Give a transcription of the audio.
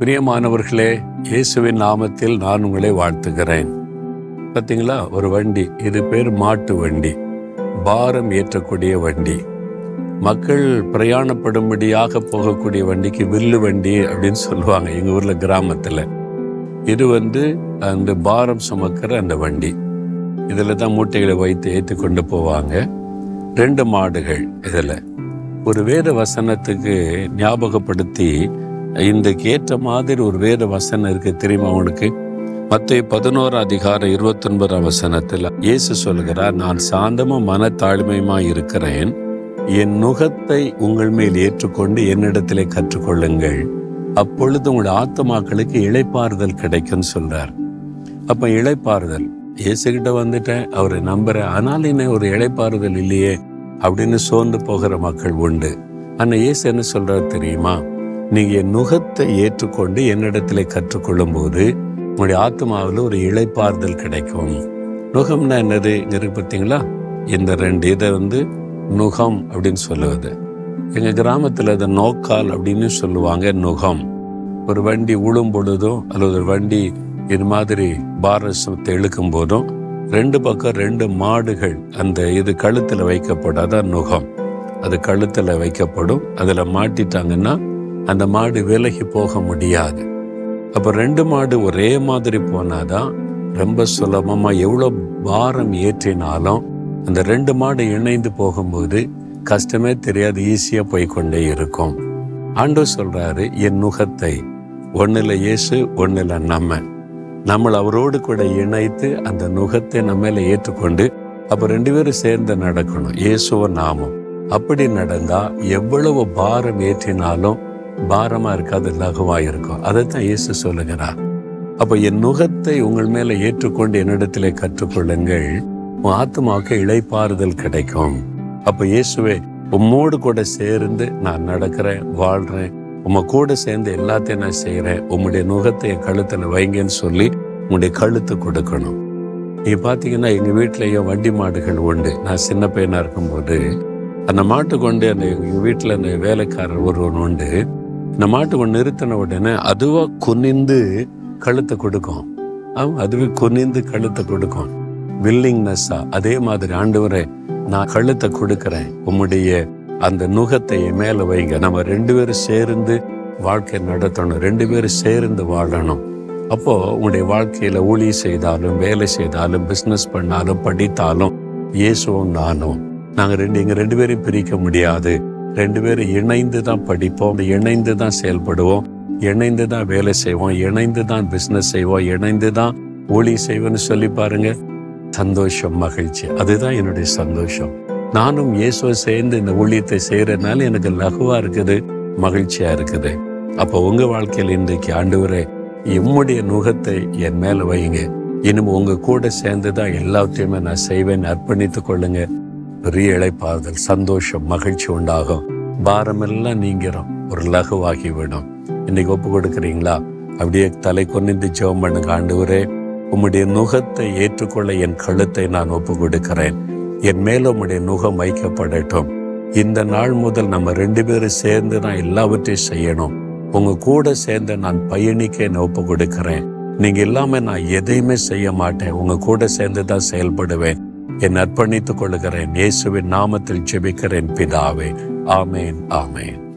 பிரியமானவர்களே இயேசுவின் நாமத்தில் நான் உங்களை வாழ்த்துகிறேன். பார்த்தீங்களா ஒரு வண்டி. இது பேர் மாட்டு வண்டி. பாரம் ஏற்றக்கூடிய வண்டி. மக்கள் பிரயாணப்படும்படியாக போகக்கூடிய வண்டிக்கு வில்லு வண்டி அப்படின்னு சொல்லுவாங்க எங்கள் ஊரில் கிராமத்தில். இது வந்து அந்த பாரம் சுமக்கிற அந்த வண்டி. இதில் தான் மூட்டைகளை வைத்து ஏற்றி கொண்டு போவாங்க. ரெண்டு மாடுகள் இதில். ஒரு வேத வசனத்துக்கு ஞாபகப்படுத்தி இன்றைக்கு ஏற்ற மாதிரி ஒரு வேத வசனம் இருக்கு தெரியுமா உனக்கு? மத்திய பதினோரு அதிகாரம் இருபத்தொன்பதாம் வசனத்தில் இயேசு சொல்கிறார் நான் சாந்தமும் மனத்தாழ்மையுமா இருக்கிறேன். என் நுகத்தை உங்கள் மேல் ஏற்றுக்கொண்டு என்னிடத்திலே கற்றுக்கொள்ளுங்கள். அப்பொழுது உங்களுடைய ஆத்மாக்களுக்கு இழைப்பாறுதல் கிடைக்கும்னு சொல்றார். அப்ப இழைப்பாறுதல் இயேசுகிட்ட வந்துட்டேன் அவரை நம்புறேன். ஆனால் என்ன ஒரு இழைப்பாறுதல் இல்லையே அப்படின்னு சோர்ந்து போகிற மக்கள் உண்டு. ஆனா இயேசு என்ன சொல்றாரு தெரியுமா? நீங்க என் நுகத்தை ஏற்றுக்கொண்டு என்னிடத்திலே கற்றுக்கொள்ளும் போது உங்களுடைய ஆத்மாவில் ஒரு இழைப்பார்தல் கிடைக்கும். நுகம்னா என்னது? இங்க இருக்கு பார்த்தீங்களா? இந்த ரெண்டு. இதை வந்து நுகம் அப்படின்னு சொல்லுவது. எங்க கிராமத்தில் அதை நோக்கால் அப்படின்னு சொல்லுவாங்க நுகம். ஒரு வண்டி உழும் பொழுதும் அல்லது ஒரு வண்டி இது மாதிரி பாரசத்தை இழுக்கும் போதும் ரெண்டு பக்கம் ரெண்டு மாடுகள் அந்த இது கழுத்தில் வைக்கப்படாத நுகம். அது கழுத்தில் வைக்கப்படும். அதில் மாட்டிட்டாங்கன்னா அந்த மாடு விலகி போக முடியாது. அப்போ ரெண்டு மாடு ஒரே மாதிரி போனாதான் ரொம்ப சுலபமாக எவ்வளோ பாரம் ஏற்றினாலும் அந்த ரெண்டு மாடு இணைந்து போகும்போது கஷ்டமே தெரியாது ஈஸியாக போய்க்கொண்டே இருக்கும். ஆண்டு சொல்கிறாரு என் நுகத்தை ஒன்றில் இயேசு ஒன்றில் நம்ம. நம்மளை அவரோடு கூட இணைத்து அந்த நுகத்தை நம்ம ஏற்றுக்கொண்டு அப்போ ரெண்டு பேரும் சேர்ந்து நடக்கணும். இயேசுவ நாமம். அப்படி நடந்தா எவ்வளவு பாரம் ஏற்றினாலும் பாரமாக இருக்காது லகுவாக இருக்கும். அதை தான் இயேசு சொல்லுகிறார். அப்போ என் நுகத்தை உங்கள் மேலே ஏற்றுக்கொண்டு என்னிடத்திலே கற்றுக்கொள்ளுங்கள். உன் ஆத்மாவுக்கு இளைப்பாறுதல் கிடைக்கும். அப்போ இயேசுவே உம்மோடு கூட சேர்ந்து நான் நடக்கிறேன் வாழ்கிறேன் உம்ம கூட சேர்ந்து எல்லாத்தையும் நான் செய்கிறேன் உம்முடைய நுகத்தை என் கழுத்தில் வைங்கன்னு சொல்லி உங்களுடைய கழுத்து கொடுக்கணும். நீ பார்த்தீங்கன்னா எங்கள் வீட்டிலையும் வண்டி மாடுகள் உண்டு. நான் சின்ன பையனாக இருக்கும்போது அந்த மாட்டு கொண்டு அந்த எங்கள் வீட்டில் அந்த வேலைக்காரர் ஒருவன் உண்டு. இந்த மாட்டு நிறுத்தின உடனே அதுவா குனிந்து கழுத்தை கொடுக்கும். அதுவே குனிந்து கழுத்தை கொடுக்கும். வில்லிங்னஸ்ஸா அதே மாதிரி ஆண்டவரே நான் கழுத்தை கொடுக்குறேன். உம்முடைய அந்த நுகத்தை மேலே மேல வைங்க. நம்ம ரெண்டு பேரும் சேர்ந்து வாழ்க்கை நடத்தணும். ரெண்டு பேரும் சேர்ந்து வாழணும். அப்போ உங்களுடைய வாழ்க்கையில ஊழி செய்தாலும் வேலை செய்தாலும் பிசினஸ் பண்ணாலும் படித்தாலும் இயேசுவும் நானும் நாங்கள் ரெண்டு எங்க ரெண்டு பேரையும் பிரிக்க முடியாது. ரெண்டு பேரும் இணைந்து தான் படிப்போம் இணைந்து தான் செயல்படுவோம் இணைந்து தான் வேலை செய்வோம் இணைந்து தான் பிஸ்னஸ் செய்வோம் இணைந்து தான் ஊழி செய்வோன்னு சொல்லி பாருங்க. சந்தோஷம் மகிழ்ச்சி. அதுதான் என்னுடைய சந்தோஷம். நானும் இயேசுவை சேர்ந்து இந்த ஊழியத்தை செய்யறதுனால எனக்கு லகுவா இருக்குது மகிழ்ச்சியா இருக்குது. அப்போ உங்க வாழ்க்கையில் இன்றைக்கு ஆண்டவரே எம்முடைய நுகத்தை என் மேல வைங்க இனிமே உங்க கூட சேர்ந்து தான் எல்லாத்தையுமே நான் செய்வேன் அர்ப்பணித்துக் கொள்ளுங்க. பெரிய இழைப்பாறுதல் சந்தோஷம் மகிழ்ச்சி உண்டாகும். பாரமெல்லாம் நீங்கிறோம் ஒரு லகுவாகி விடும் இன்னைக்கு ஒப்பு கொடுக்குறீங்களா? அப்படியே தலை கொன்னிந்து ஜெபம் பண்ணுங்க. ஆண்டவரே உம்முடைய நுகத்தை ஏற்றுக்கொள்ள என் கழுத்தை நான் ஒப்பு கொடுக்கிறேன். என் மேல உம்முடைய நுகம் வைக்கப்படட்டும். இந்த நாள் முதல் நம்ம ரெண்டு பேரும் சேர்ந்து நான் எல்லாவற்றையும் செய்யணும். உங்க கூட சேர்ந்து நான் பயணிக்க என்னை ஒப்பு கொடுக்கிறேன். நீங்க இல்லாம நான் எதையுமே செய்ய மாட்டேன். உங்க கூட சேர்ந்து தான் செயல்படுவேன். என் அர்ப்பணித்துக் கொள்கிறேன் இயேசுவின் நாமத்தில் ஜெபிக்கிறேன் பிதாவே. ஆமேன் ஆமேன்.